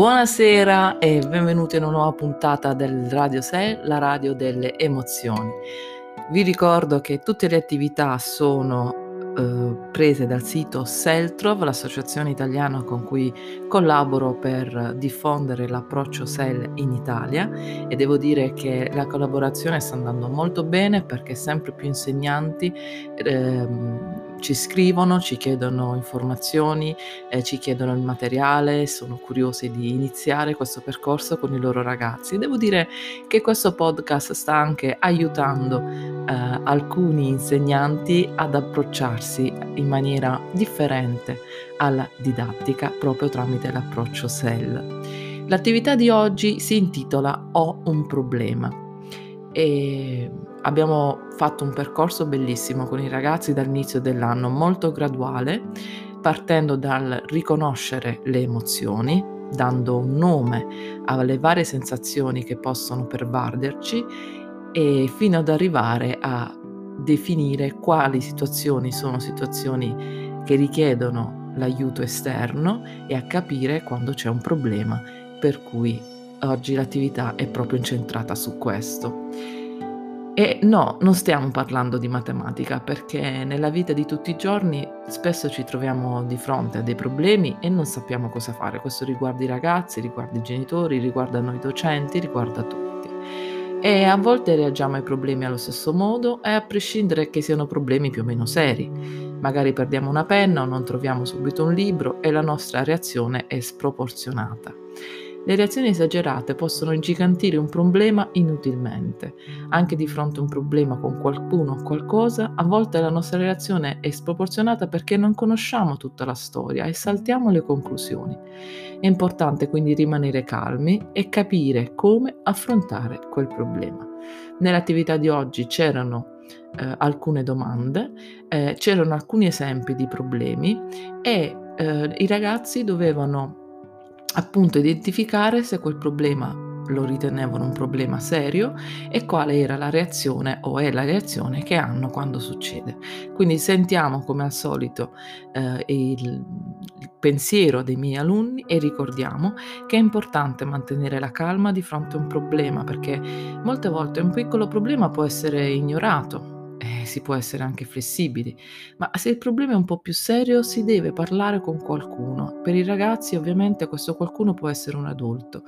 Buonasera e benvenuti in una nuova puntata del Radio 6, la radio delle emozioni. Vi ricordo che tutte le attività sono eh, prese dal sito Seltrov, l'associazione italiana con cui collaboro per diffondere l'approccio SEL in Italia e devo dire che la collaborazione sta andando molto bene perché sempre più insegnanti ehm, ci scrivono, ci chiedono informazioni, eh, ci chiedono il materiale, sono curiosi di iniziare questo percorso con i loro ragazzi. Devo dire che questo podcast sta anche aiutando eh, alcuni insegnanti ad approcciarsi in maniera differente alla didattica proprio tramite l'approccio SEL. L'attività di oggi si intitola Ho un problema e abbiamo fatto un percorso bellissimo con i ragazzi dall'inizio dell'anno, molto graduale, partendo dal riconoscere le emozioni, dando un nome alle varie sensazioni che possono pervaderci e fino ad arrivare a definire quali situazioni sono situazioni che richiedono l'aiuto esterno e a capire quando c'è un problema, per cui oggi l'attività è proprio incentrata su questo. E no, non stiamo parlando di matematica perché nella vita di tutti i giorni spesso ci troviamo di fronte a dei problemi e non sappiamo cosa fare. Questo riguarda i ragazzi, riguarda i genitori, riguarda noi docenti, riguarda tutti. E a volte reagiamo ai problemi allo stesso modo e a prescindere che siano problemi più o meno seri. Magari perdiamo una penna o non troviamo subito un libro e la nostra reazione è sproporzionata. Le reazioni esagerate possono ingigantire un problema inutilmente. Anche di fronte a un problema con qualcuno o qualcosa, a volte la nostra reazione è sproporzionata perché non conosciamo tutta la storia e saltiamo le conclusioni. È importante quindi rimanere calmi e capire come affrontare quel problema. Nell'attività di oggi c'erano eh, alcune domande, eh, c'erano alcuni esempi di problemi e eh, i ragazzi dovevano appunto identificare se quel problema lo ritenevano un problema serio e quale era la reazione o è la reazione che hanno quando succede. Quindi sentiamo come al solito eh, il, il pensiero dei miei alunni e ricordiamo che è importante mantenere la calma di fronte a un problema perché molte volte un piccolo problema può essere ignorato si può essere anche flessibili, ma se il problema è un po' più serio si deve parlare con qualcuno. Per i ragazzi ovviamente questo qualcuno può essere un adulto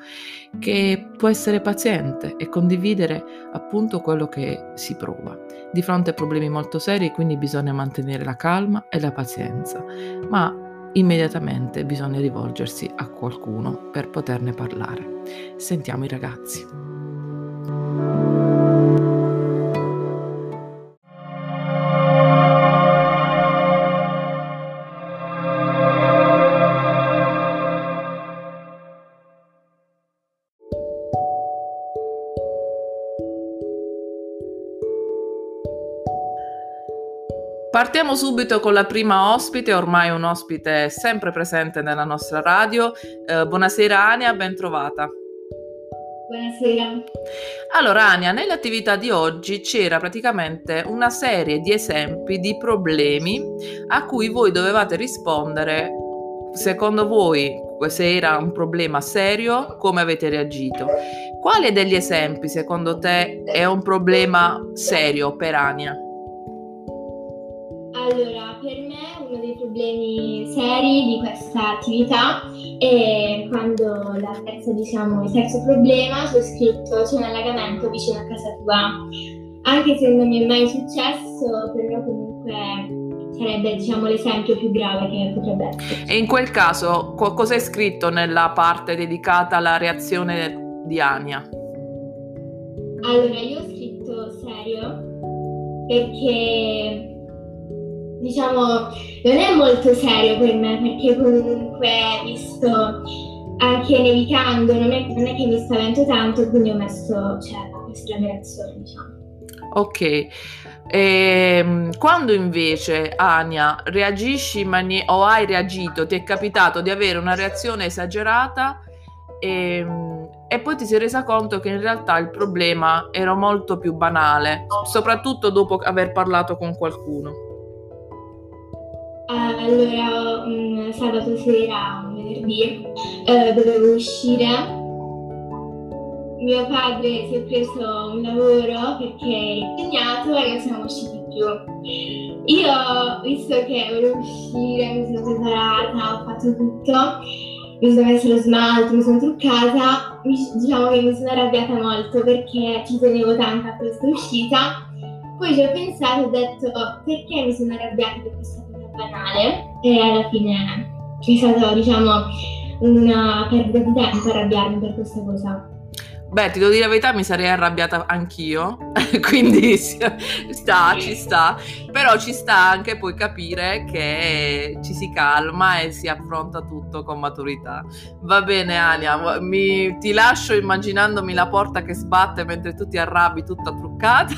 che può essere paziente e condividere appunto quello che si prova. Di fronte a problemi molto seri quindi bisogna mantenere la calma e la pazienza, ma immediatamente bisogna rivolgersi a qualcuno per poterne parlare. Sentiamo i ragazzi. Partiamo subito con la prima ospite, ormai un ospite sempre presente nella nostra radio. Eh, buonasera Ania, ben trovata. Buonasera. Allora Ania, nell'attività di oggi c'era praticamente una serie di esempi di problemi a cui voi dovevate rispondere secondo voi se era un problema serio, come avete reagito? Quale degli esempi secondo te è un problema serio per Ania? Allora, per me uno dei problemi seri di questa attività è quando la terza, diciamo, il terzo problema, c'è scritto c'è un allagamento vicino a casa tua. Anche se non mi è mai successo, per me comunque sarebbe diciamo, l'esempio più grave che potrebbe essere. E in quel caso cosa è scritto nella parte dedicata alla reazione di Ania? Allora, io ho scritto serio perché diciamo, non è molto serio per me perché comunque, visto anche nevicando, non è, non è che mi spavento tanto, quindi ho messo, cioè, questa reazione, diciamo. Ok, e, ehm, quando invece Ania reagisci mani- o hai reagito, ti è capitato di avere una reazione esagerata e, ehm, e, poi ti sei resa conto che in realtà il problema era molto più banale, soprattutto dopo aver parlato con qualcuno. Allora, un sabato sera venerdì, eh, dovevo uscire. Mio padre si è preso un lavoro perché è impegnato e non siamo usciti più. Io, visto che volevo uscire, mi sono preparata, ho fatto tutto, mi sono messa lo smalto, mi sono truccata, diciamo che mi sono arrabbiata molto perché ci tenevo tanto a questa uscita. Poi ci ho pensato e ho detto perché mi sono arrabbiata per questa cosa banale e alla fine è stata diciamo una perdita di tempo arrabbiarmi per questa cosa. Beh, ti devo dire la verità, mi sarei arrabbiata anch'io, quindi sta, ci sta, però ci sta anche poi capire che ci si calma e si affronta tutto con maturità. Va bene Ania, mi, ti lascio immaginandomi la porta che sbatte mentre tu ti arrabbi tutta truccata.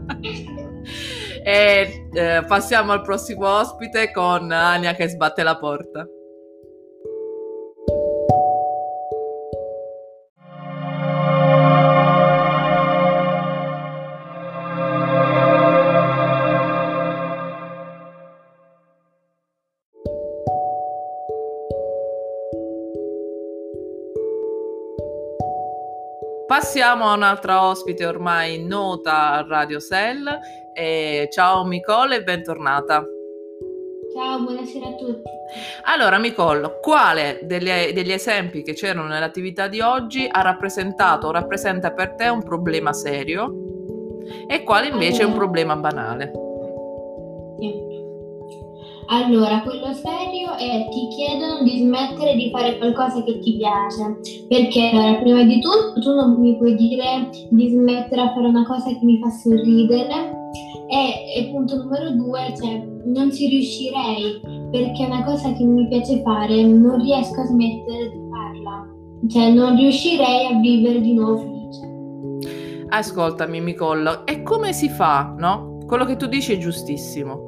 e eh, passiamo al prossimo ospite con Ania che sbatte la porta. Passiamo a un'altra ospite ormai nota a Radio Cell. Eh, ciao Micole e bentornata. Ciao, buonasera a tutti. Allora, Micol, quale degli, degli, esempi che c'erano nell'attività di oggi ha rappresentato o rappresenta per te un problema serio e quale invece allora. è un problema banale? Allora, quello serio è ti chiedono di smettere di fare qualcosa che ti piace, perché allora, prima di tutto tu non mi puoi dire di smettere a fare una cosa che mi fa sorridere e, e punto numero due, cioè non ci riuscirei perché è una cosa che mi piace fare, non riesco a smettere di farla, cioè non riuscirei a vivere di nuovo felice. Ascoltami Micollo, e come si fa, no? Quello che tu dici è giustissimo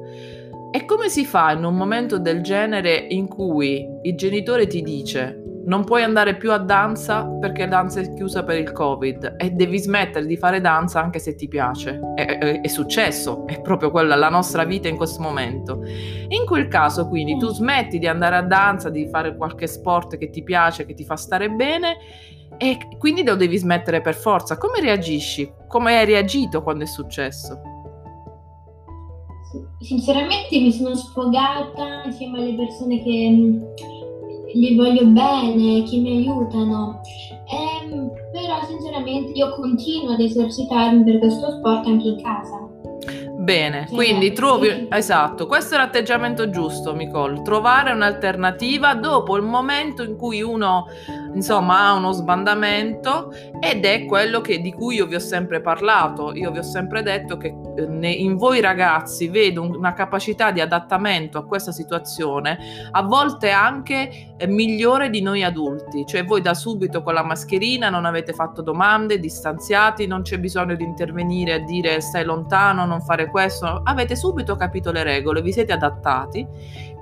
e come si fa in un momento del genere in cui il genitore ti dice non puoi andare più a danza perché danza è chiusa per il covid e devi smettere di fare danza anche se ti piace. È, è, è, successo, è proprio quella la nostra vita in questo momento. In quel caso quindi tu smetti di andare a danza, di fare qualche sport che ti piace, che ti fa stare bene e quindi lo devi smettere per forza. Come reagisci? Come hai reagito quando è successo? Sinceramente mi sono sfogata insieme alle persone che mm, gli voglio bene, che mi aiutano. Ehm, però sinceramente io continuo ad esercitarmi per questo sport anche in casa. Bene, cioè, quindi trovi, esatto, questo è l'atteggiamento giusto, Nicole, trovare un'alternativa dopo il momento in cui uno, insomma, ha uno sbandamento ed è quello che, di cui io vi ho sempre parlato, io vi ho sempre detto che eh, in voi ragazzi vedo una capacità di adattamento a questa situazione, a volte anche eh, migliore di noi adulti, cioè voi da subito con la mascherina non avete fatto domande, distanziati, non c'è bisogno di intervenire a dire stai lontano, non fare questo questo, avete subito capito le regole, vi siete adattati,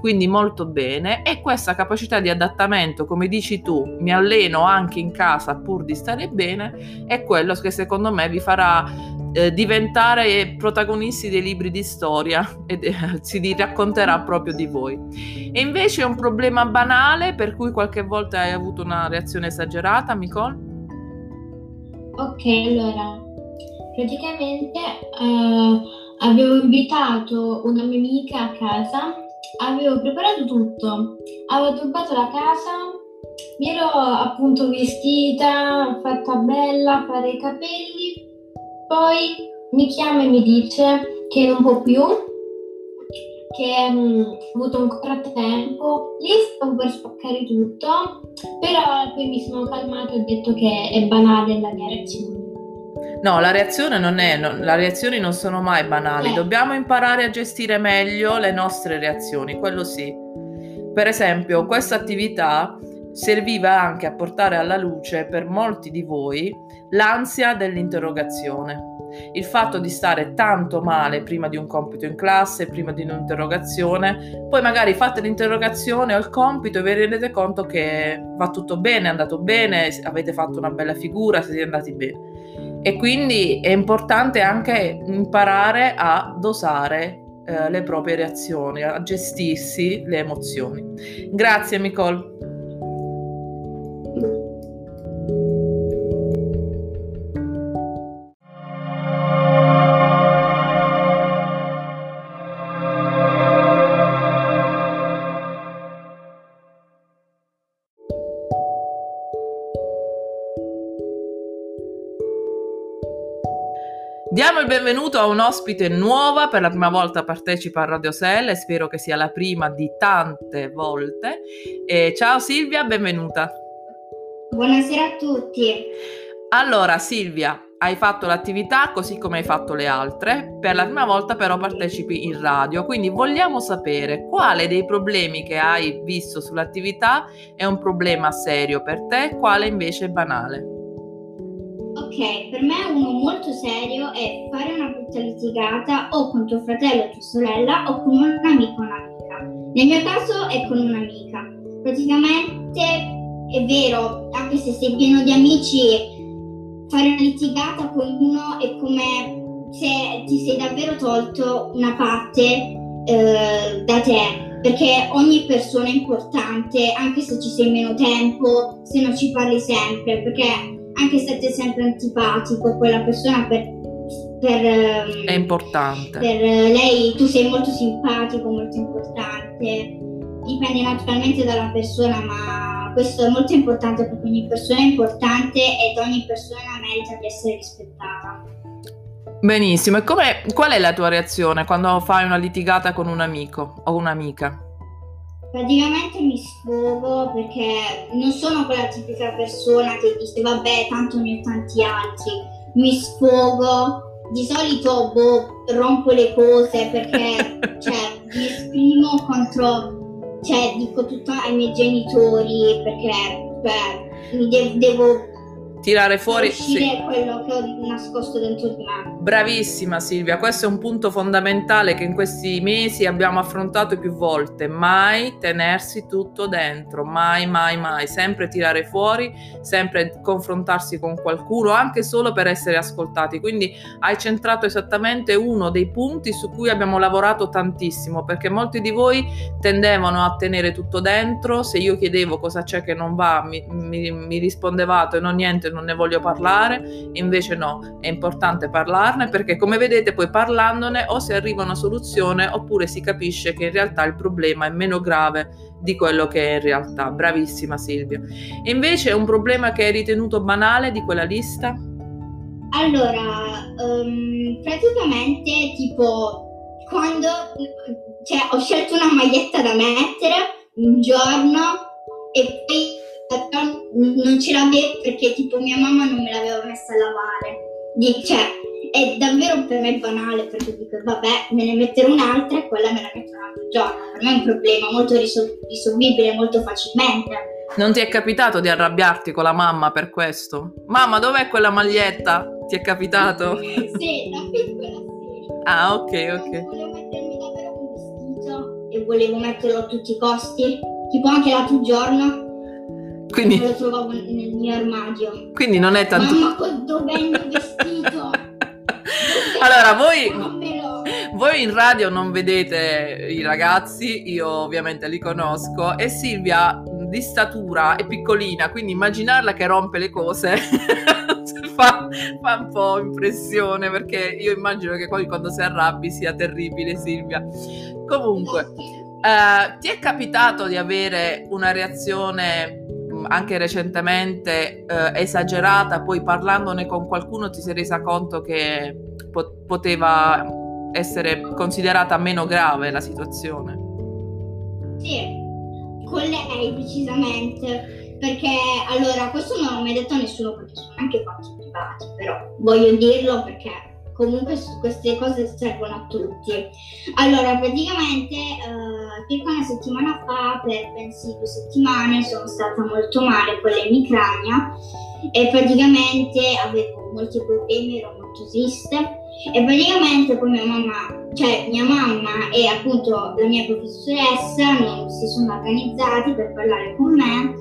quindi molto bene e questa capacità di adattamento, come dici tu, mi alleno anche in casa pur di stare bene, è quello che secondo me vi farà eh, diventare protagonisti dei libri di storia e eh, si racconterà proprio di voi. E invece è un problema banale per cui qualche volta hai avuto una reazione esagerata, Nicole? Ok, allora, praticamente uh, Avevo invitato una mia amica a casa, avevo preparato tutto, avevo addobbato la casa, mi ero appunto vestita, fatta bella, fare i capelli, poi mi chiama e mi dice che non può più, che mh, ho avuto ancora tempo, lì stavo per spaccare tutto, però poi mi sono calmata e ho detto che è banale la mia reazione. No, la reazione non è, no, le reazioni non sono mai banali, dobbiamo imparare a gestire meglio le nostre reazioni, quello sì. Per esempio, questa attività serviva anche a portare alla luce per molti di voi l'ansia dell'interrogazione. Il fatto di stare tanto male prima di un compito in classe, prima di un'interrogazione, poi magari fate l'interrogazione o il compito e vi rendete conto che va tutto bene, è andato bene, avete fatto una bella figura, siete andati bene e quindi è importante anche imparare a dosare eh, le proprie reazioni, a gestirsi le emozioni. Grazie Nicole. Diamo il benvenuto a un ospite nuova, per la prima volta partecipa a Radio Sell e spero che sia la prima di tante volte. E ciao Silvia, benvenuta. Buonasera a tutti. Allora Silvia, hai fatto l'attività così come hai fatto le altre, per la prima volta però partecipi in radio, quindi vogliamo sapere quale dei problemi che hai visto sull'attività è un problema serio per te, quale invece è banale. Ok, per me uno molto serio è fare una brutta litigata o con tuo fratello o tua sorella o con un amico o un'amica. Nel mio caso è con un'amica. Praticamente è vero, anche se sei pieno di amici, fare una litigata con uno è come se ti sei davvero tolto una parte eh, da te, perché ogni persona è importante, anche se ci sei meno tempo, se non ci parli sempre, perché anche se ti è sempre antipatico quella persona per, per, è importante. per lei tu sei molto simpatico molto importante. Dipende naturalmente dalla persona ma questo è molto importante perché ogni persona è importante ed ogni persona merita di essere rispettata. Benissimo. E qual è la tua reazione quando fai una litigata con un amico o un'amica Praticamente mi sfogo perché non sono quella tipica persona che dice vabbè tanto ne ho tanti altri, mi sfogo, di solito boh, rompo le cose perché cioè, mi esprimo contro, cioè dico tutto ai miei genitori perché cioè, mi de- devo tirare fuori sì. quello che ho nascosto dentro di me. Bravissima Silvia, questo è un punto fondamentale che in questi mesi abbiamo affrontato più volte, mai tenersi tutto dentro, mai mai mai, sempre tirare fuori, sempre confrontarsi con qualcuno, anche solo per essere ascoltati. Quindi hai centrato esattamente uno dei punti su cui abbiamo lavorato tantissimo, perché molti di voi tendevano a tenere tutto dentro, se io chiedevo cosa c'è che non va, mi, mi, mi rispondevate no niente, non ne voglio parlare, invece no, è importante parlarne perché come vedete poi parlandone o si arriva a una soluzione oppure si capisce che in realtà il problema è meno grave di quello che è in realtà. Bravissima Silvia. E invece è un problema che hai ritenuto banale di quella lista? Allora, um, praticamente tipo quando cioè, ho scelto una maglietta da mettere un giorno e poi non ce l'avevo perché tipo mia mamma non me l'aveva messa a lavare. Cioè, è davvero per me banale perché dico vabbè me ne metterò un'altra e quella me la metto un altro giorno. Per me è un problema molto risol- risolvibile molto facilmente. Non ti è capitato di arrabbiarti con la mamma per questo? Mamma, dov'è quella maglietta? Ti è capitato? sì, da piccola sì. Ah, ok, ok. Volevo mettermi davvero un vestito e volevo metterlo a tutti i costi, tipo anche l'altro giorno quindi, lo trovavo nel mio armadio. Quindi non è tanto... Mamma, il mio vestito? allora, voi... Voi in radio non vedete i ragazzi, io ovviamente li conosco, e Silvia di statura è piccolina, quindi immaginarla che rompe le cose fa, fa, un po' impressione, perché io immagino che poi quando si arrabbi sia terribile Silvia. Comunque, eh, ti è capitato di avere una reazione anche recentemente eh, esagerata, poi parlandone con qualcuno ti sei resa conto che po- poteva essere considerata meno grave la situazione? Sì, con lei decisamente, perché allora questo non l'ho mai detto a nessuno perché sono anche fatti privati, però voglio dirlo perché comunque queste cose servono a tutti. Allora, praticamente eh, circa una settimana fa, per pensi due settimane, sono stata molto male con l'emicrania e praticamente avevo molti problemi, ero molto triste e praticamente poi mia mamma, cioè mia mamma e appunto la mia professoressa non si sono organizzati per parlare con me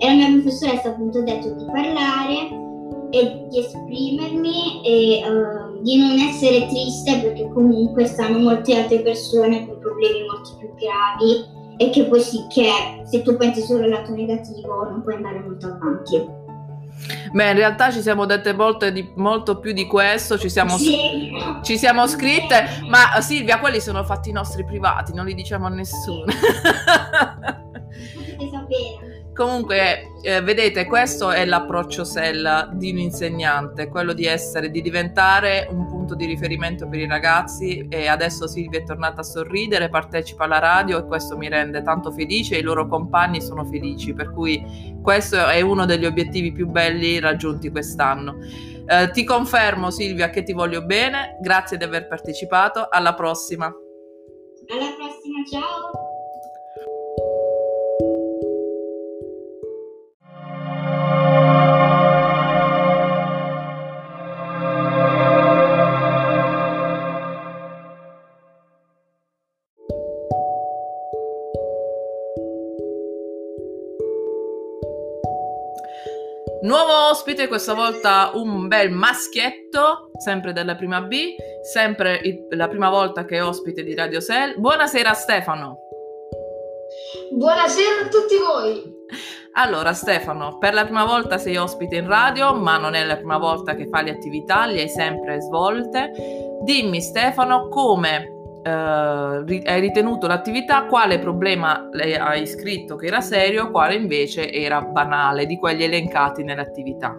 e la mia professoressa appunto ha detto di parlare e di esprimermi e uh, di non essere triste perché comunque stanno molte altre persone con problemi molto più gravi e che poi sì che se tu pensi solo al lato negativo non puoi andare molto avanti. Beh, in realtà ci siamo dette di, molto più di questo, ci siamo, sì. ci siamo scritte, ma Silvia, quelli sono fatti nostri privati, non li diciamo a nessuno. Potete sapere. Comunque, eh, vedete, questo è l'approccio SEL di un insegnante, quello di essere, di diventare un punto di riferimento per i ragazzi e adesso Silvia è tornata a sorridere, partecipa alla radio e questo mi rende tanto felice e i loro compagni sono felici, per cui questo è uno degli obiettivi più belli raggiunti quest'anno. Eh, ti confermo Silvia che ti voglio bene, grazie di aver partecipato, alla prossima. Alla prossima, ciao! Nuovo ospite, questa volta un bel maschietto, sempre della prima B, sempre il, la prima volta che è ospite di Radio Cell. Buonasera Stefano. Buonasera a tutti voi. Allora Stefano, per la prima volta sei ospite in radio, ma non è la prima volta che fai le attività, le hai sempre svolte. Dimmi Stefano come eh, hai ritenuto l'attività, quale problema hai scritto che era serio, quale invece era banale, di quelli elencati nell'attività?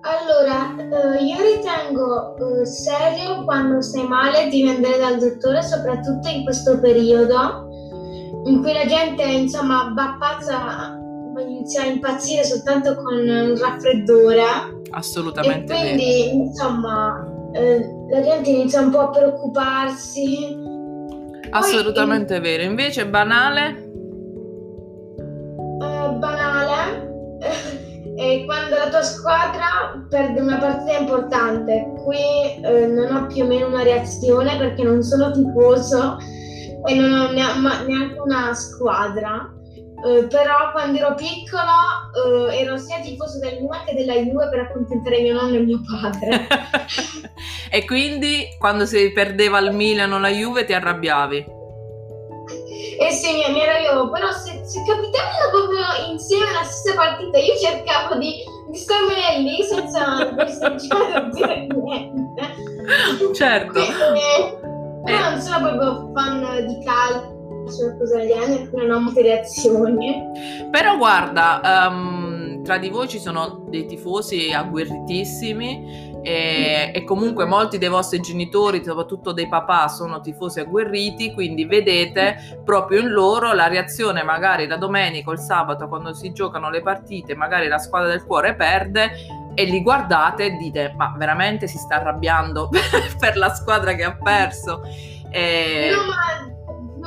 Allora, eh, io ritengo eh, serio quando stai male devi andare dal dottore, soprattutto in questo periodo in cui la gente insomma va pazza, inizia a impazzire soltanto con il raffreddore. Assolutamente. E quindi, vero. insomma, eh, la gente inizia un po' a preoccuparsi. Assolutamente Poi, vero. Invece banale? Eh, banale è quando la tua squadra perde una partita importante. Qui eh, non ho più o meno una reazione perché non sono tifoso e non ho neanche una squadra. Uh, però quando ero piccolo uh, ero sia tifoso del Milan che della Juve per accontentare mio nonno e mio padre. e quindi quando si perdeva il Milan o la Juve ti arrabbiavi? Eh sì, mi, mi io, però se, se capitavano proprio insieme alla stessa partita io cercavo di, di starmene lì senza o dire niente. Certo. Eh, però non sono proprio fan di calcio sulle cose aliene non ho molte reazioni. Però guarda, um, tra di voi ci sono dei tifosi agguerritissimi e, e, comunque molti dei vostri genitori, soprattutto dei papà, sono tifosi agguerriti, quindi vedete proprio in loro la reazione magari la domenica o il sabato quando si giocano le partite, magari la squadra del cuore perde e li guardate e dite ma veramente si sta arrabbiando per la squadra che ha perso. E... No, ma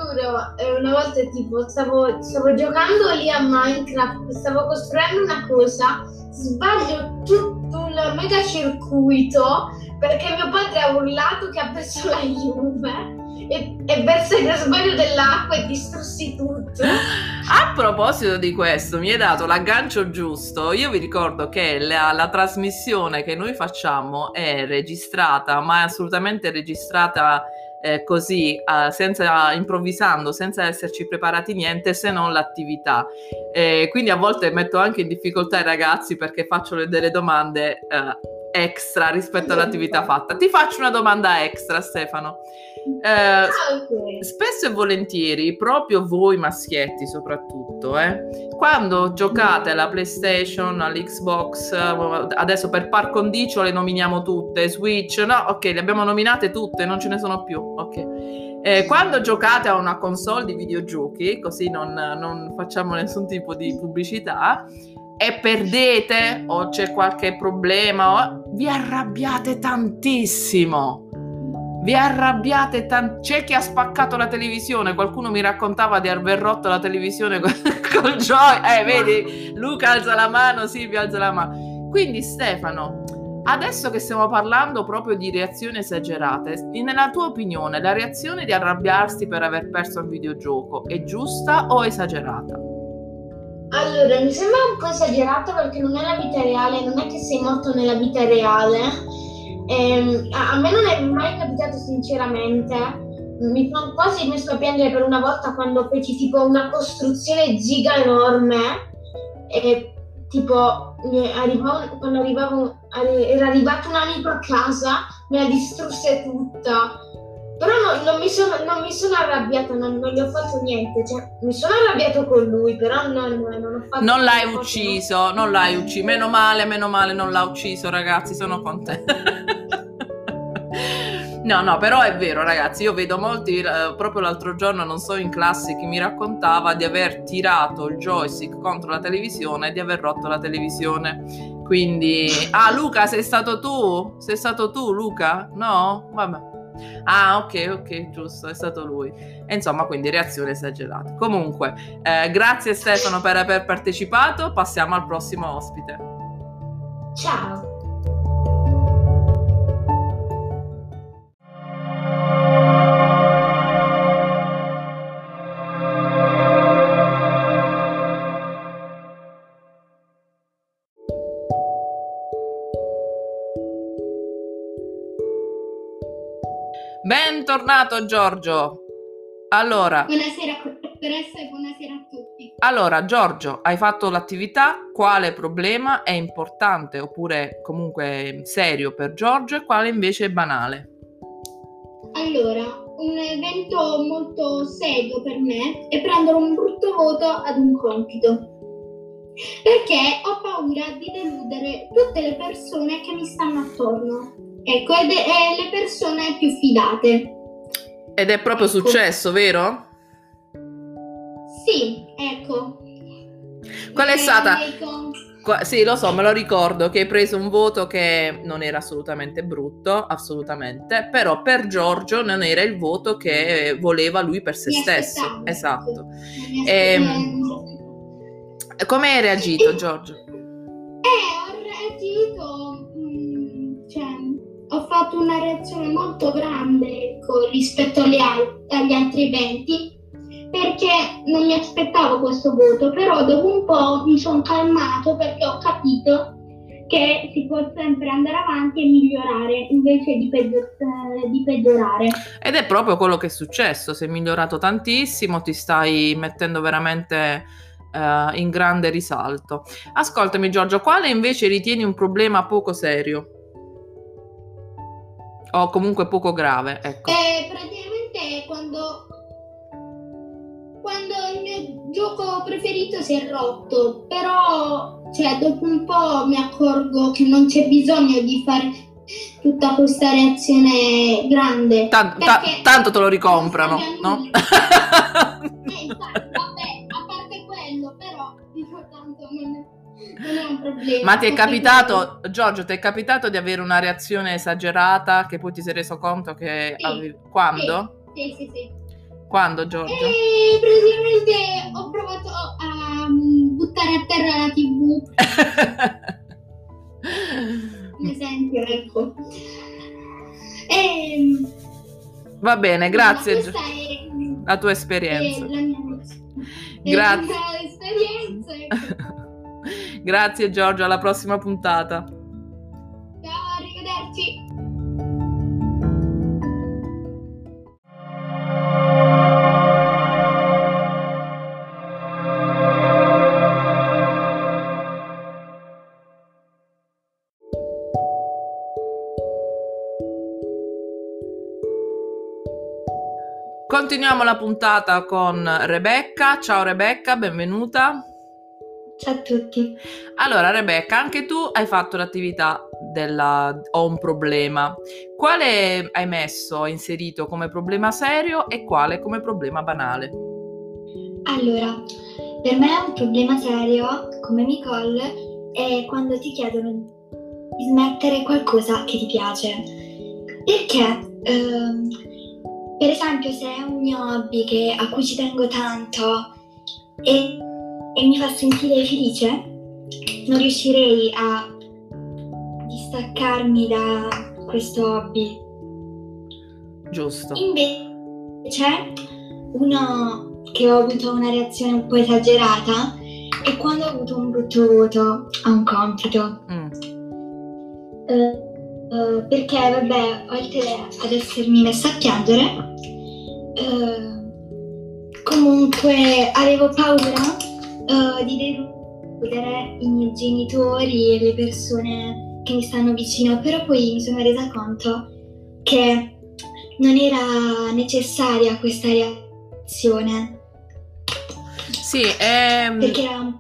giuro, eh, una volta tipo stavo, stavo giocando lì a Minecraft, stavo costruendo una cosa, sbaglio tutto un mega circuito perché mio padre ha urlato che ha perso la Juve e, e versai per sbaglio dell'acqua e distrussi tutto. A proposito di questo, mi hai dato l'aggancio giusto. Io vi ricordo che la, la trasmissione che noi facciamo è registrata, ma è assolutamente registrata eh, così, eh, senza improvvisando, senza esserci preparati niente se non l'attività. Eh, quindi a volte metto anche in difficoltà i ragazzi perché faccio delle domande eh, extra rispetto all'attività fatta. Ti faccio una domanda extra, Stefano. Eh, ah, spesso e volentieri, proprio voi maschietti soprattutto, eh, quando giocate alla PlayStation, all'Xbox, adesso per par condicio le nominiamo tutte, Switch, no? Ok, le abbiamo nominate tutte, non ce ne sono più, ok. Eh, quando giocate a una console di videogiochi, così non, non facciamo nessun tipo di pubblicità, e perdete o c'è qualche problema, vi arrabbiate tantissimo vi arrabbiate tanto. C'è chi ha spaccato la televisione. Qualcuno mi raccontava di aver rotto la televisione col, col joy. Eh, vedi, Luca alza la mano, Silvia alza la mano. Quindi, Stefano, adesso che stiamo parlando proprio di reazioni esagerate, nella tua opinione, la reazione di arrabbiarsi per aver perso un videogioco è giusta o esagerata? Allora, mi sembra un po' esagerato perché non è la vita reale, non è che sei morto nella vita reale. Ehm, a, me non è mai capitato sinceramente. Mi sono quasi messo a piangere per una volta quando feci tipo una costruzione giga enorme e tipo arrivavo, quando arrivavo, era arrivato un amico a casa, me la distrusse tutta. Però no, non, mi sono, non, mi sono, arrabbiato, non, non, gli ho fatto niente. Cioè, mi sono arrabbiato con lui, però non, non ho fatto Non l'hai ucciso, non l'hai ucciso. Meno male, meno male, non l'ha ucciso, ragazzi, sono contenta. No, no, però è vero, ragazzi. Io vedo molti. Eh, proprio l'altro giorno, non so in classe, chi mi raccontava di aver tirato il joystick contro la televisione e di aver rotto la televisione. Quindi, ah, Luca, sei stato tu? Sei stato tu, Luca? No? Vabbè. Ah, ok, ok, giusto, è stato lui. E insomma, quindi reazione esagerata. Comunque, eh, grazie Stefano per aver partecipato. Passiamo al prossimo ospite. Ciao. Bentornato Giorgio. Allora. Buonasera, dottoressa e buonasera a tutti. Allora, Giorgio, hai fatto l'attività, quale problema è importante oppure comunque serio per Giorgio e quale invece è banale? Allora, un evento molto serio per me è prendere un brutto voto ad un compito. Perché ho paura di deludere tutte le persone che mi stanno attorno. Ecco, ed è le persone più fidate. Ed è proprio ecco. successo, vero? Sì, ecco. Qual è stata? Qua, sì, lo so, me lo ricordo che hai preso un voto che non era assolutamente brutto, assolutamente, però per Giorgio non era il voto che voleva lui per se Mi stesso. Esatto. E, ehm, come hai reagito, Giorgio? Eh, ho reagito, ho fatto una reazione molto grande ecco, rispetto agli, al- agli altri eventi perché non mi aspettavo questo voto, però dopo un po' mi sono calmato perché ho capito che si può sempre andare avanti e migliorare invece di, peggior- eh, di peggiorare. Ed è proprio quello che è successo, sei migliorato tantissimo, ti stai mettendo veramente uh, in grande risalto. Ascoltami Giorgio, quale invece ritieni un problema poco serio? O comunque poco grave, ecco. Eh, praticamente quando, quando il mio gioco preferito si è rotto, però cioè, dopo un po' mi accorgo che non c'è bisogno di fare tutta questa reazione grande. Tan- ta- tanto te lo ricomprano, no? eh, infatti, vabbè, a parte quello, però dico tanto non è problema. Ma ti è capitato, Giorgio, ti è capitato di avere una reazione esagerata che poi ti sei reso conto che sì, avevi... Quando? Sì, sì, sì. Quando, Giorgio? E praticamente ho provato a um, buttare a terra la TV. Un esempio, ecco. E, Va bene, grazie. È, la tua esperienza. la mia grazie. La mia esperienza. Ecco. Grazie Giorgio, alla prossima puntata. Ciao, arrivederci. Continuiamo la puntata con Rebecca. Ciao Rebecca, benvenuta. Ciao a tutti. Allora, Rebecca, anche tu hai fatto l'attività della ho un problema. Quale hai messo, inserito come problema serio e quale come problema banale? Allora, per me un problema serio, come Nicole, è quando ti chiedono di smettere qualcosa che ti piace. Perché, ehm, per esempio, se è un mio hobby che, a cui ci tengo tanto e e mi fa sentire felice, non riuscirei a distaccarmi da questo hobby. Giusto. Invece, uno che ho avuto una reazione un po' esagerata è quando ho avuto un brutto voto a un compito. Mm. Eh, eh, perché, vabbè, oltre ad essermi messa a piangere, eh, comunque avevo paura eh, di deludere i miei genitori e le persone che mi stanno vicino, però poi mi sono resa conto che non era necessaria questa reazione. Sì, è, Perché era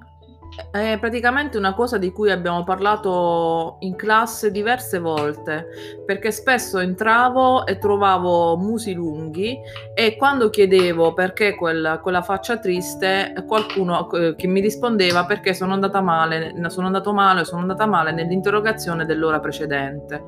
è praticamente una cosa di cui abbiamo parlato in classe diverse volte, perché spesso entravo e trovavo musi lunghi e quando chiedevo perché quel- quella faccia triste, qualcuno eh, che mi rispondeva perché sono andata male, sono andato male, sono andata male nell'interrogazione dell'ora precedente.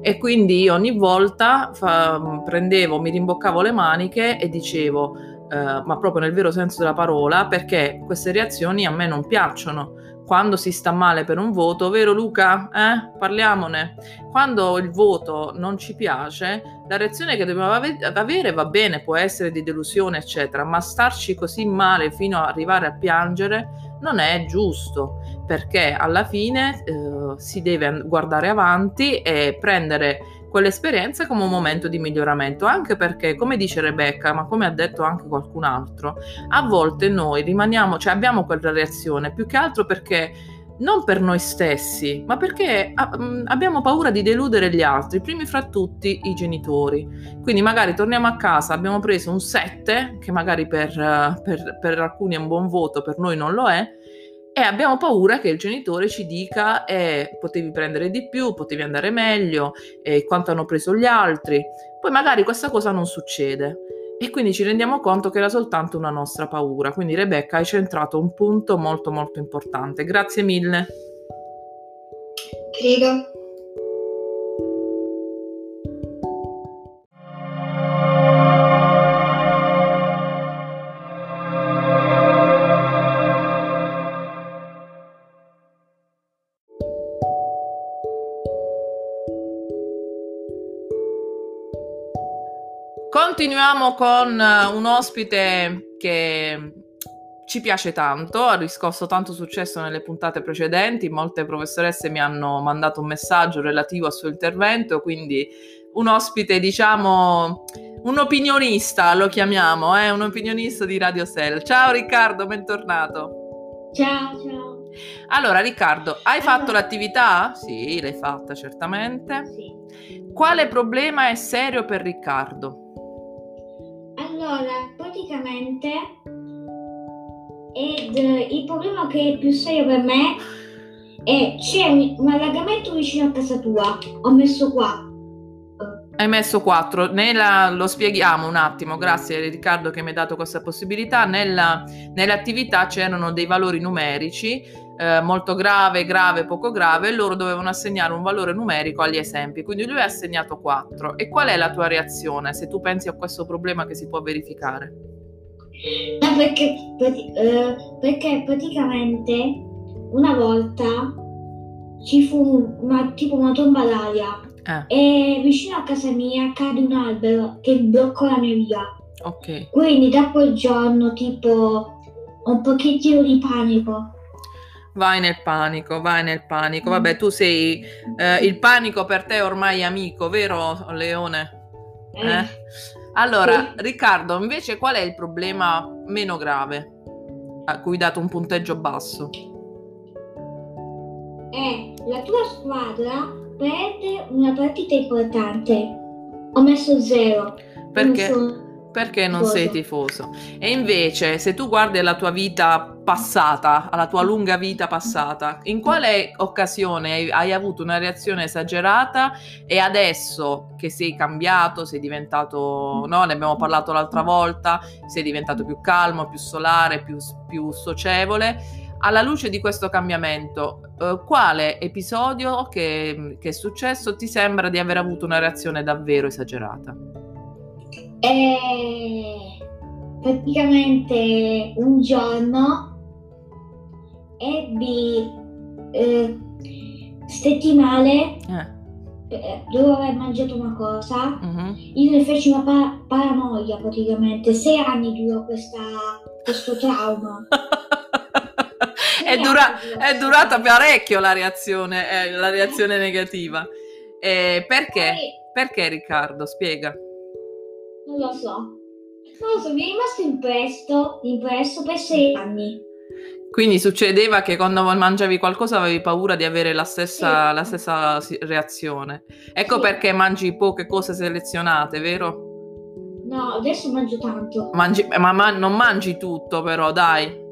E quindi ogni volta fa- prendevo, mi rimboccavo le maniche e dicevo eh, ma proprio nel vero senso della parola, perché queste reazioni a me non piacciono. Quando si sta male per un voto, vero Luca? Eh? Parliamone. Quando il voto non ci piace, la reazione che dobbiamo ave- avere va bene, può essere di delusione, eccetera, ma starci così male fino ad arrivare a piangere non è giusto, perché alla fine eh, si deve guardare avanti e prendere quell'esperienza come un momento di miglioramento, anche perché, come dice Rebecca, ma come ha detto anche qualcun altro, a volte noi rimaniamo, cioè abbiamo quella reazione più che altro perché non per noi stessi, ma perché ah, mm, abbiamo paura di deludere gli altri, primi fra tutti i genitori. Quindi magari torniamo a casa, abbiamo preso un 7, che magari per, per- per alcuni è un buon voto, per noi non lo è, e abbiamo paura che il genitore ci dica eh, potevi prendere di più, potevi andare meglio, eh, quanto hanno preso gli altri. Poi magari questa cosa non succede e quindi ci rendiamo conto che era soltanto una nostra paura. Quindi Rebecca hai centrato un punto molto molto importante. Grazie mille. Prego. Continuiamo con eh, un ospite che ci piace tanto, ha riscosso tanto successo nelle puntate precedenti, molte professoresse mi hanno mandato un messaggio relativo al suo intervento, quindi un ospite, diciamo, un opinionista lo chiamiamo, eh? un opinionista di Radio Cell. Ciao Riccardo, bentornato. Ciao, ciao. Allora Riccardo, hai fatto Allora. l'attività? Sì, l'hai fatta certamente. Sì. Quale problema è serio per Riccardo? Allora, praticamente ed eh, il problema che è più serio per me è c'è un, un allagamento vicino a casa tua. Ho messo qua. Hai messo 4, nella, lo spieghiamo un attimo, grazie Riccardo che mi hai dato questa possibilità, nella, nell'attività c'erano dei valori numerici, eh, molto grave, grave, poco grave, e loro dovevano assegnare un valore numerico agli esempi, quindi lui ha assegnato 4. E qual è la tua reazione se tu pensi a questo problema che si può verificare? No, perché, eh, perché praticamente una volta ci fu una, tipo una tomba d'aria Eh, e vicino a casa mia cade un albero che bloccò la mia via. ok. Quindi da quel giorno tipo ho un pochettino di panico. Vai nel panico, vai nel panico. Vabbè, tu sei eh, il panico per te ormai è amico, vero Leone? Eh, Eh? Allora, Sì. Riccardo, invece qual è il problema meno grave a cui hai dato un punteggio basso? Eh, la tua squadra perde una partita importante. Ho messo zero. Perché, Non perché non tifoso. sei tifoso? E invece, se tu guardi alla tua vita passata, alla tua lunga vita passata, in quale occasione hai, hai avuto una reazione esagerata e adesso che sei cambiato, sei diventato, no, ne abbiamo parlato l'altra volta, sei diventato più calmo, più solare, più, più socievole, alla luce di questo cambiamento, eh, quale episodio che, che è successo ti sembra di aver avuto una reazione davvero esagerata? E praticamente un giorno ebbi eh, stetti male Eh, eh, dopo aver mangiato una cosa. mhm. Io ne feci una pa- paranoia praticamente. Sei anni durò questa- questo trauma. è, dura- è durata parecchio la reazione, eh, la reazione negativa. Eh, perché? Perché Riccardo? Spiega. Non lo so. Non lo so, mi è rimasto impresso, impresso per sei anni. Quindi succedeva che quando mangiavi qualcosa avevi paura di avere la stessa, Sì. la stessa reazione. Ecco Sì. perché mangi poche cose selezionate, vero? No, adesso mangio tanto. Mangi- ma, ma non mangi tutto, però, dai.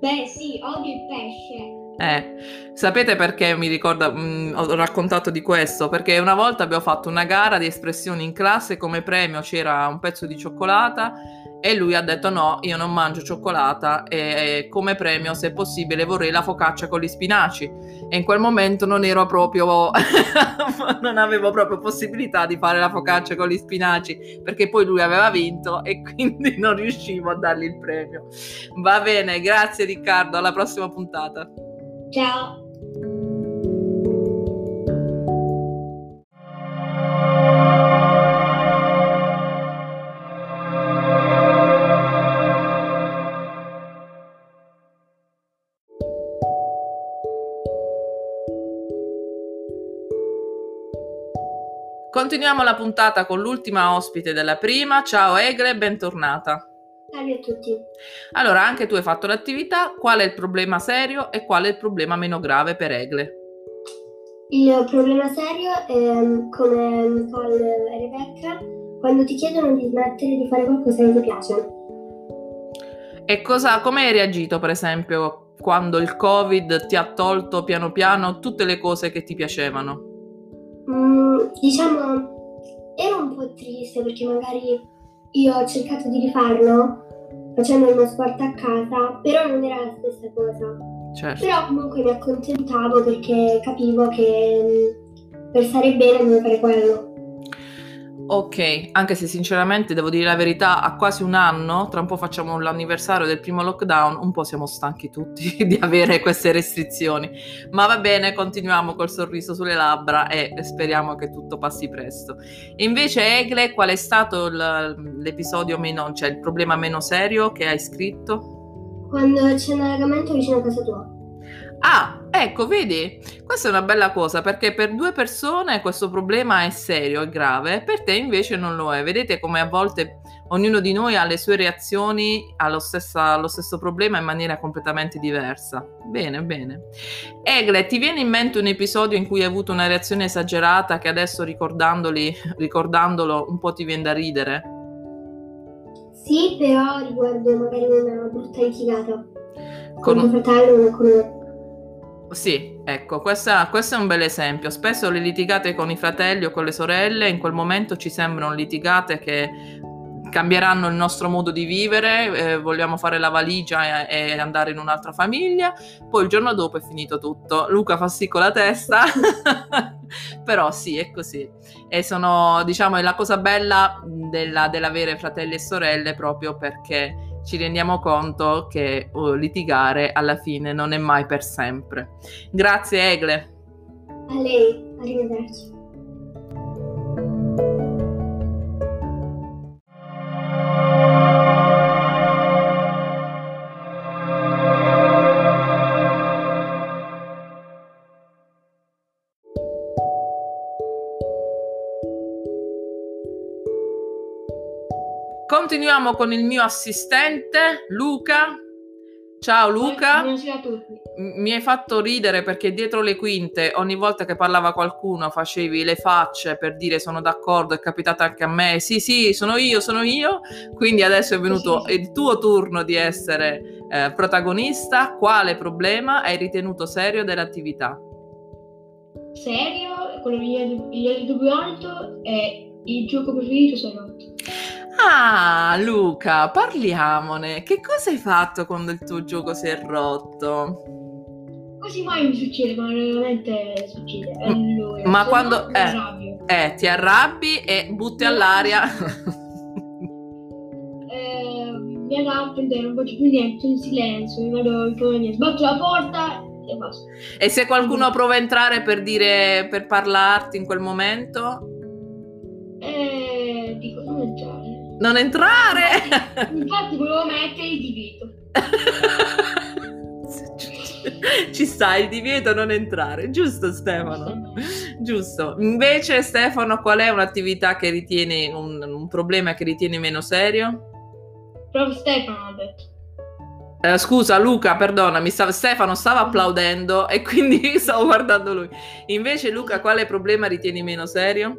Beh, sì, odio il pesce. Eh, sapete perché mi ricorda, mh, ho raccontato di questo? Perché una volta abbiamo fatto una gara di espressioni in classe e come premio c'era un pezzo di cioccolata e lui ha detto no, io non mangio cioccolata e come premio, se possibile, vorrei la focaccia con gli spinaci. E in quel momento non ero proprio, non avevo proprio possibilità di fare la focaccia con gli spinaci perché poi lui aveva vinto e quindi non riuscivo a dargli il premio. Va bene, grazie Riccardo, alla prossima puntata. Ciao. Continuiamo la puntata con l'ultima ospite della prima. Ciao Egle, bentornata. Salve a tutti. Allora, anche tu hai fatto l'attività. Qual è il problema serio e qual è il problema meno grave per Egle? Il problema serio è come Nicole e Rebecca quando ti chiedono di smettere di fare qualcosa che ti piace. E cosa, come hai reagito, per esempio, quando il Covid ti ha tolto piano piano tutte le cose che ti piacevano? Mm, diciamo, ero un po' triste perché magari io ho cercato di rifarlo facendo mio sport a casa, però non era la stessa cosa. Certo. Però comunque mi accontentavo perché capivo che mm, per stare bene dovevo fare quello. Ok, anche se sinceramente devo dire la verità, a quasi un anno, tra un po' facciamo l'anniversario del primo lockdown, un po' siamo stanchi tutti di avere queste restrizioni, ma va bene, continuiamo col sorriso sulle labbra e speriamo che tutto passi presto. Invece Egle, qual è stato l'episodio meno, cioè il problema meno serio che hai scritto? Quando c'è un allagamento vicino a casa tua. Ah, ecco, vedi, questa è una bella cosa perché per due persone questo problema è serio e grave, per te invece non lo è. Vedete come a volte ognuno di noi ha le sue reazioni allo, stessa- allo stesso problema in maniera completamente diversa. Bene, bene. Egle, ti viene in mente un episodio in cui hai avuto una reazione esagerata che adesso ricordandoli, ricordandolo un po' ti viene da ridere? Sì, però riguardo magari una brutta litigata Con con un- mio fratello o con Sì, ecco, questa- questo è un bel esempio. Spesso le litigate con i fratelli o con le sorelle in quel momento ci sembrano litigate che cambieranno il nostro modo di vivere, eh, vogliamo fare la valigia e, e andare in un'altra famiglia, poi il giorno dopo è finito tutto. Luca fa sì con la testa, però sì, è così. E sono, diciamo, è la cosa bella della- dell'avere fratelli e sorelle proprio perché ci rendiamo conto che uh, litigare alla fine non è mai per sempre. Grazie Egle. A lei, arrivederci. Continuiamo con il mio assistente Luca. Ciao Luca. Buonasera a tutti. Mi hai fatto ridere perché dietro le quinte ogni volta che parlava qualcuno facevi le facce per dire sono d'accordo, è capitato anche a me, sì sì, sono io, sono io, quindi adesso è venuto Sì, sì. il tuo turno di essere eh, protagonista. Quale problema hai ritenuto serio dell'attività? Serio, quello che gli ho detto più alto è il gioco preferito Salotto. Ah, Luca, parliamone. Che cosa hai fatto quando il tuo gioco si è rotto? Quasi mai mi succede, ma veramente succede. Allora, ma se quando- mi eh. arrabbio. Eh, ti arrabbi e butti all'aria. Eh, mi arrabbio, non faccio più niente, in silenzio, mi vado in camera mia, sbatto la porta e basta. e se qualcuno prova a entrare per dire, per parlarti in quel momento, non entrare. Infatti volevo mettere il divieto. Ci sta il divieto non entrare, giusto Stefano? Giusto. Invece Stefano, qual è un'attività che ritieni, un, un problema che ritieni meno serio? Proprio Stefano ha detto. Eh, scusa Luca, perdonami, stava, Stefano stava applaudendo e quindi stavo guardando lui. Invece Luca, quale problema ritieni meno serio?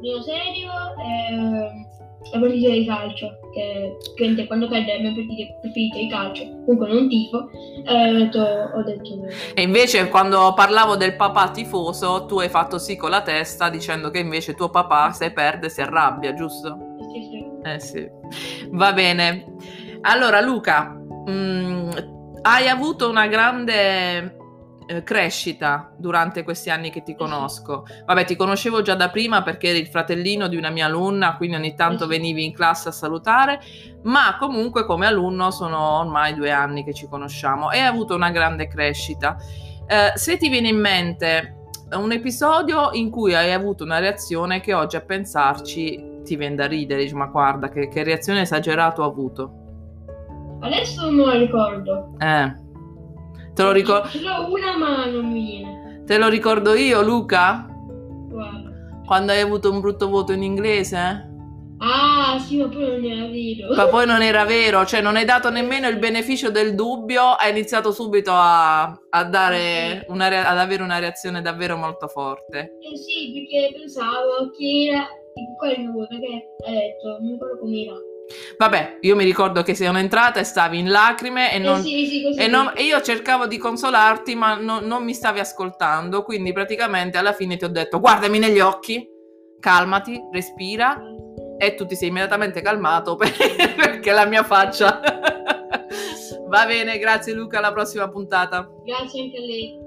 Meno serio è la partita di calcio, che praticamente quando cade la mia partita preferita di calcio, comunque non tifo, eh, ho detto, ho detto... E invece quando parlavo del papà tifoso, tu hai fatto sì con la testa dicendo che invece tuo papà se perde si arrabbia, giusto? Sì, sì. Eh sì. Va bene. Allora Luca, mh, hai avuto una grande eh, crescita durante questi anni che ti conosco. Vabbè, ti conoscevo già da prima perché eri il fratellino di una mia alunna, quindi ogni tanto venivi in classe a salutare, ma comunque come alunno sono ormai due anni che ci conosciamo e hai avuto una grande crescita. Eh, se ti viene in mente un episodio in cui hai avuto una reazione che oggi a pensarci ti viene da ridere, dici, ma guarda che, che reazione esagerata ho avuto. Adesso non me lo ricordo. Eh. Te lo, ricor- Ce l'ho una ma non mi viene. te lo ricordo io, Luca? Guarda. Quando hai avuto un brutto voto in inglese? Ah, sì, ma poi non era vero. Ma poi non era vero, cioè non hai dato nemmeno il beneficio del dubbio, hai iniziato subito a, a dare una rea- ad avere una reazione davvero molto forte. Eh sì, perché pensavo che era tipo quel voto che ha detto, non mi ricordo com'era. Vabbè, io mi ricordo che sei entrata e stavi in lacrime e, non- eh sì, sì, e non- e io cercavo di consolarti, ma no- non mi stavi ascoltando, quindi praticamente alla fine ti ho detto guardami negli occhi, calmati, respira e tu ti sei immediatamente calmato per- perché la mia faccia... Va bene, grazie Luca, alla prossima puntata. Grazie anche a lei.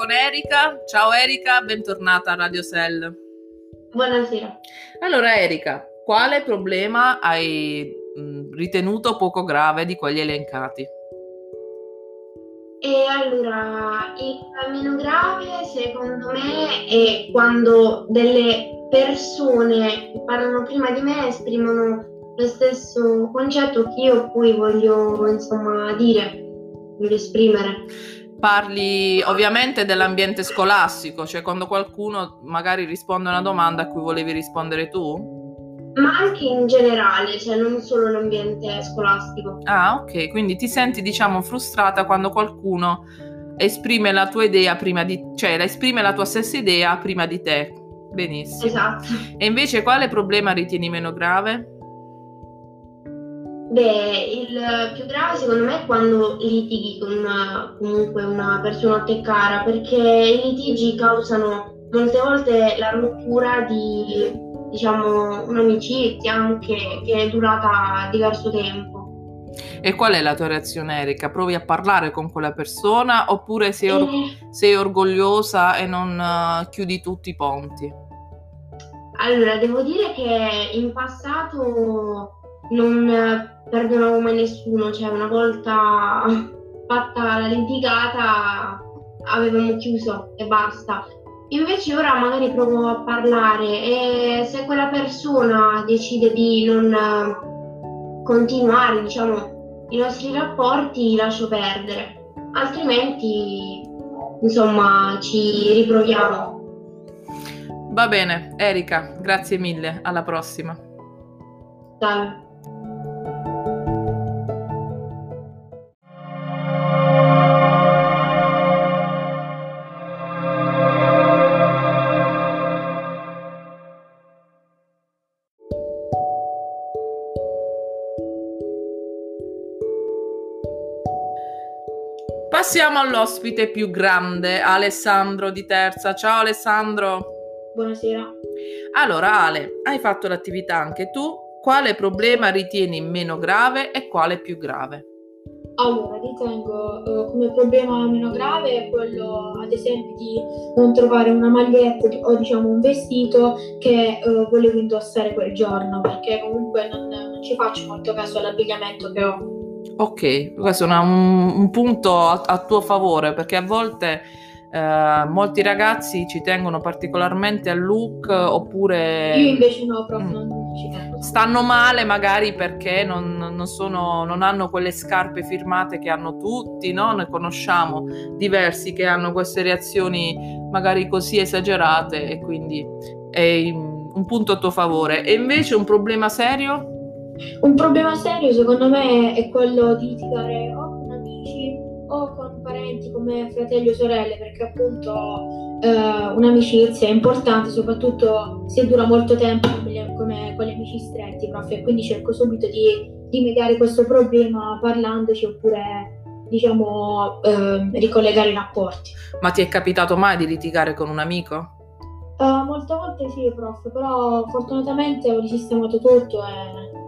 Con Erika. Ciao Erika, bentornata a Radio Cell. Buonasera. Allora Erika, quale problema hai mh, ritenuto poco grave di quelli elencati? E allora, il meno grave secondo me è quando delle persone che parlano prima di me esprimono lo stesso concetto che io poi voglio insomma dire, voglio esprimere. Parli ovviamente dell'ambiente scolastico, cioè quando qualcuno magari risponde a una domanda a cui volevi rispondere tu? Ma anche in generale, cioè non solo l'ambiente scolastico. Ah, ok, quindi ti senti diciamo frustrata quando qualcuno esprime la tua idea prima di, cioè la esprime la tua stessa idea prima di te. Benissimo. Esatto. E invece quale problema ritieni meno grave? Beh, il più grave secondo me è quando litighi con una, comunque una persona a te cara, perché i litigi causano molte volte la rottura di, diciamo, un'amicizia anche che è durata diverso tempo. E qual è la tua reazione, Erika? Provi a parlare con quella persona oppure sei, or- E- sei orgogliosa e non eh, chiudi tutti i ponti? Allora, devo dire che in passato non eh, perdonavo mai nessuno, cioè una volta fatta la litigata avevamo chiuso e basta. Invece ora magari provo a parlare e se quella persona decide di non eh, continuare, diciamo, i nostri rapporti, lascio perdere. Altrimenti, insomma, ci riproviamo. Va bene, Erika, grazie mille, alla prossima. Dai. Passiamo all'ospite più grande, Alessandro di Terza. Ciao Alessandro. Buonasera. Allora Ale, hai fatto l'attività anche tu. Quale problema ritieni meno grave e quale più grave? Allora, ritengo eh, come problema meno grave quello, ad esempio, di non trovare una maglietta o diciamo un vestito che eh, volevo indossare quel giorno, perché comunque non non ci faccio molto caso all'abbigliamento che ho. Ok, questo è un, un punto a, a tuo favore perché a volte eh, molti ragazzi ci tengono particolarmente al look oppure Io invece no, proprio Mm. non ci tengo. stanno male magari perché non, non sono- non hanno quelle scarpe firmate che hanno tutti, no? Ne conosciamo diversi che hanno queste reazioni magari così esagerate e quindi è un punto a tuo favore. E invece un problema serio? Un problema serio secondo me è quello di litigare o con amici o con parenti come fratelli o sorelle, perché appunto eh, un'amicizia è importante, soprattutto se dura molto tempo come, come con gli amici stretti, prof, e quindi cerco subito di, di mediare questo problema parlandoci oppure diciamo ehm, ricollegare i rapporti. Ma ti è capitato mai di litigare con un amico? Eh, molte volte sì, prof, però fortunatamente ho risistemato tutto e,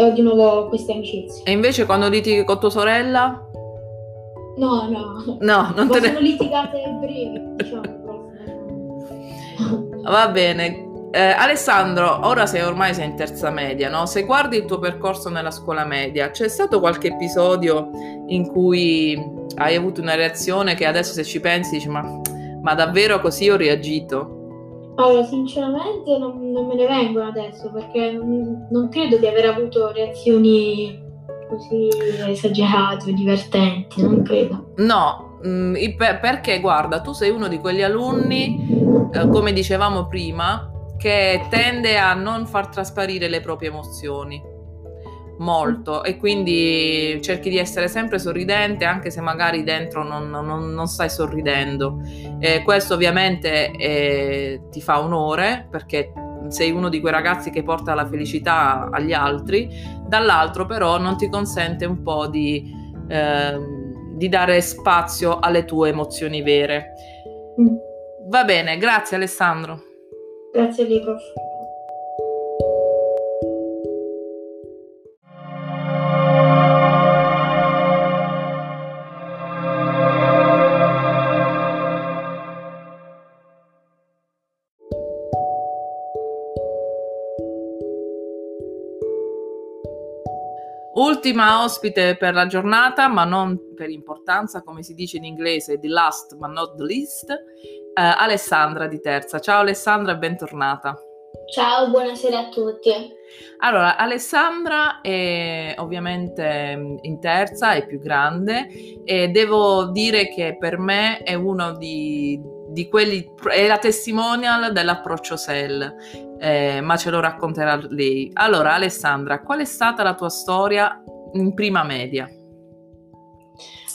e ho di nuovo queste amicizie. E invece quando litighi con tua sorella? No, no, No, non ma te ne... sono litigate brevi, diciamo. Va bene. Eh, Alessandro, ora sei ormai sei in terza media, no? Se guardi il tuo percorso nella scuola media, c'è stato qualche episodio in cui hai avuto una reazione che adesso se ci pensi dici ma, ma davvero così ho reagito? Allora, sinceramente non, non me ne vengono adesso perché non, non credo di aver avuto reazioni così esagerate o divertenti, non credo. No, mm, il per- perché guarda, tu sei uno di quegli alunni, eh, come dicevamo prima, che tende a non far trasparire le proprie emozioni molto e quindi cerchi di essere sempre sorridente anche se magari dentro non, non- non stai sorridendo. Eh, questo ovviamente eh, ti fa onore perché sei uno di quei ragazzi che porta la felicità agli altri, dall'altro però non ti consente un po' di, ehm, di dare spazio alle tue emozioni vere. Mm. Va bene, grazie Alessandro. Grazie a Ultima ospite per la giornata, ma non per importanza, come si dice in inglese, the last but not the least, eh, Alessandra di Terza. Ciao Alessandra bentornata. Ciao, buonasera a tutti. Allora, Alessandra è ovviamente mm, in terza, è più grande e devo dire che per me è uno di, di quelli, è la testimonial dell'approccio SEL, eh, ma ce lo racconterà lei. Allora, Alessandra, qual è stata la tua storia in prima media?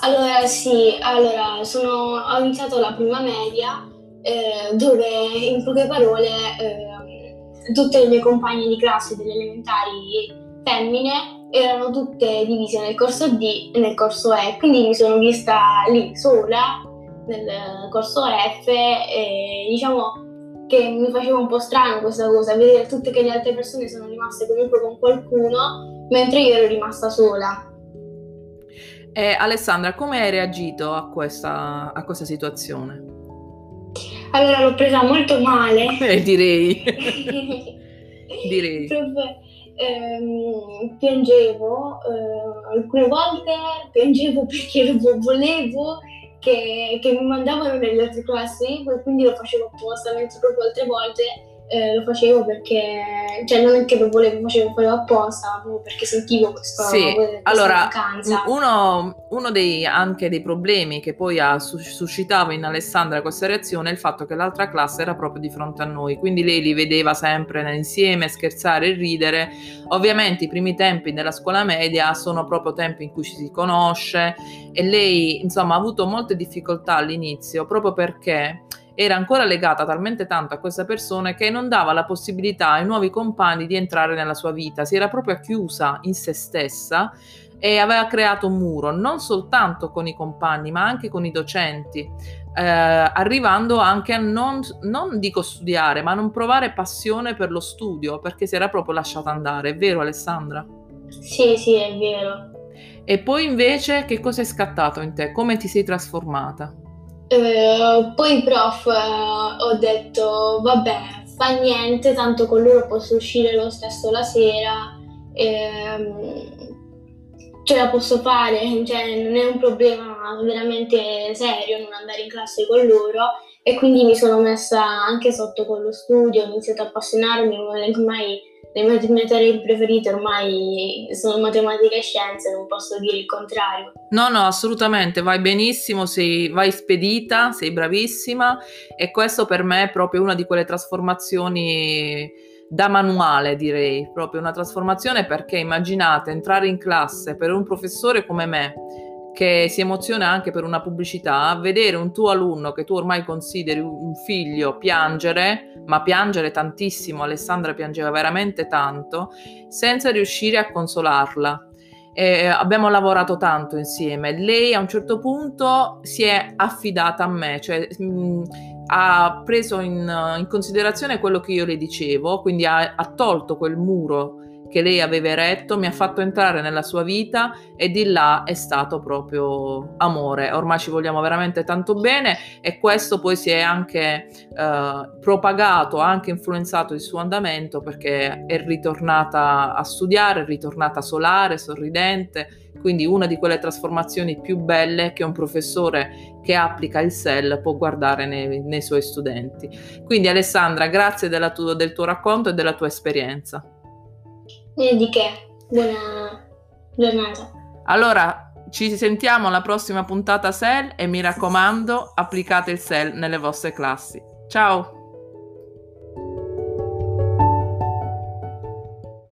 Allora, sì, allora, sono, ho iniziato la prima media eh, dove in poche parole eh, tutte le mie compagne di classe delle elementari femmine erano tutte divise nel corso D e nel corso E, quindi mi sono vista lì sola nel corso F e diciamo che mi faceva un po' strano questa cosa, vedere tutte che le altre persone sono rimaste comunque con qualcuno, mentre io ero rimasta sola. E Alessandra, come hai reagito a questa, a questa situazione? Allora l'ho presa molto male. Eh, direi, direi. Ehm, piangevo, eh, alcune volte piangevo perché lo volevo che, che mi mandavano nelle altre classi, quindi lo facevo apposta, mentre proprio altre volte eh, lo facevo perché, cioè non è che lo volevo, facevo, facevo apposta, proprio perché sentivo questo, Sì, questa allora, mancanza. Uno, uno dei, anche dei problemi che poi ha sus- suscitato in Alessandra questa reazione è il fatto che l'altra classe era proprio di fronte a noi, quindi lei li vedeva sempre insieme, scherzare e ridere. Ovviamente i primi tempi della scuola media sono proprio tempi in cui ci si conosce e lei insomma ha avuto molte difficoltà all'inizio proprio perché era ancora legata talmente tanto a questa persona che non dava la possibilità ai nuovi compagni di entrare nella sua vita, si era proprio chiusa in se stessa e aveva creato un muro non soltanto con i compagni ma anche con i docenti, eh, arrivando anche a non, non dico studiare ma non provare passione per lo studio perché si era proprio lasciata andare, è vero Alessandra? Sì, sì, è vero. E poi invece che cosa è scattato in te? Come ti sei trasformata? Eh, poi prof eh, ho detto vabbè fa niente tanto con loro posso uscire lo stesso la sera ehm, ce la posso fare, cioè non è un problema veramente serio non andare in classe con loro. E quindi mi sono messa anche sotto con lo studio, ho iniziato a appassionarmi, ormai le mie materie preferite ormai sono matematica e scienze, non posso dire il contrario. No, no, assolutamente, vai benissimo, sei, vai spedita, sei bravissima e questo per me è proprio una di quelle trasformazioni da manuale, direi, proprio una trasformazione perché immaginate entrare in classe per un professore come me che si emoziona anche per una pubblicità, vedere un tuo alunno che tu ormai consideri un figlio piangere, ma piangere tantissimo, Alessandra piangeva veramente tanto, senza riuscire a consolarla. E abbiamo lavorato tanto insieme. Lei a un certo punto si è affidata a me, cioè mh, ha preso in, in, considerazione quello che io le dicevo, quindi ha, ha tolto quel muro che lei aveva eretto, mi ha fatto entrare nella sua vita e di là è stato proprio amore. Ormai ci vogliamo veramente tanto bene e questo poi si è anche eh, propagato, ha anche influenzato il suo andamento perché è ritornata a studiare, è ritornata solare, sorridente. Quindi una di quelle trasformazioni più belle che un professore che applica il SEL può guardare nei, nei suoi studenti. Quindi Alessandra, grazie tu, del tuo racconto e della tua esperienza. E di che? Buona giornata. Allora, ci sentiamo alla prossima puntata SEL e mi raccomando, applicate il SEL nelle vostre classi. Ciao!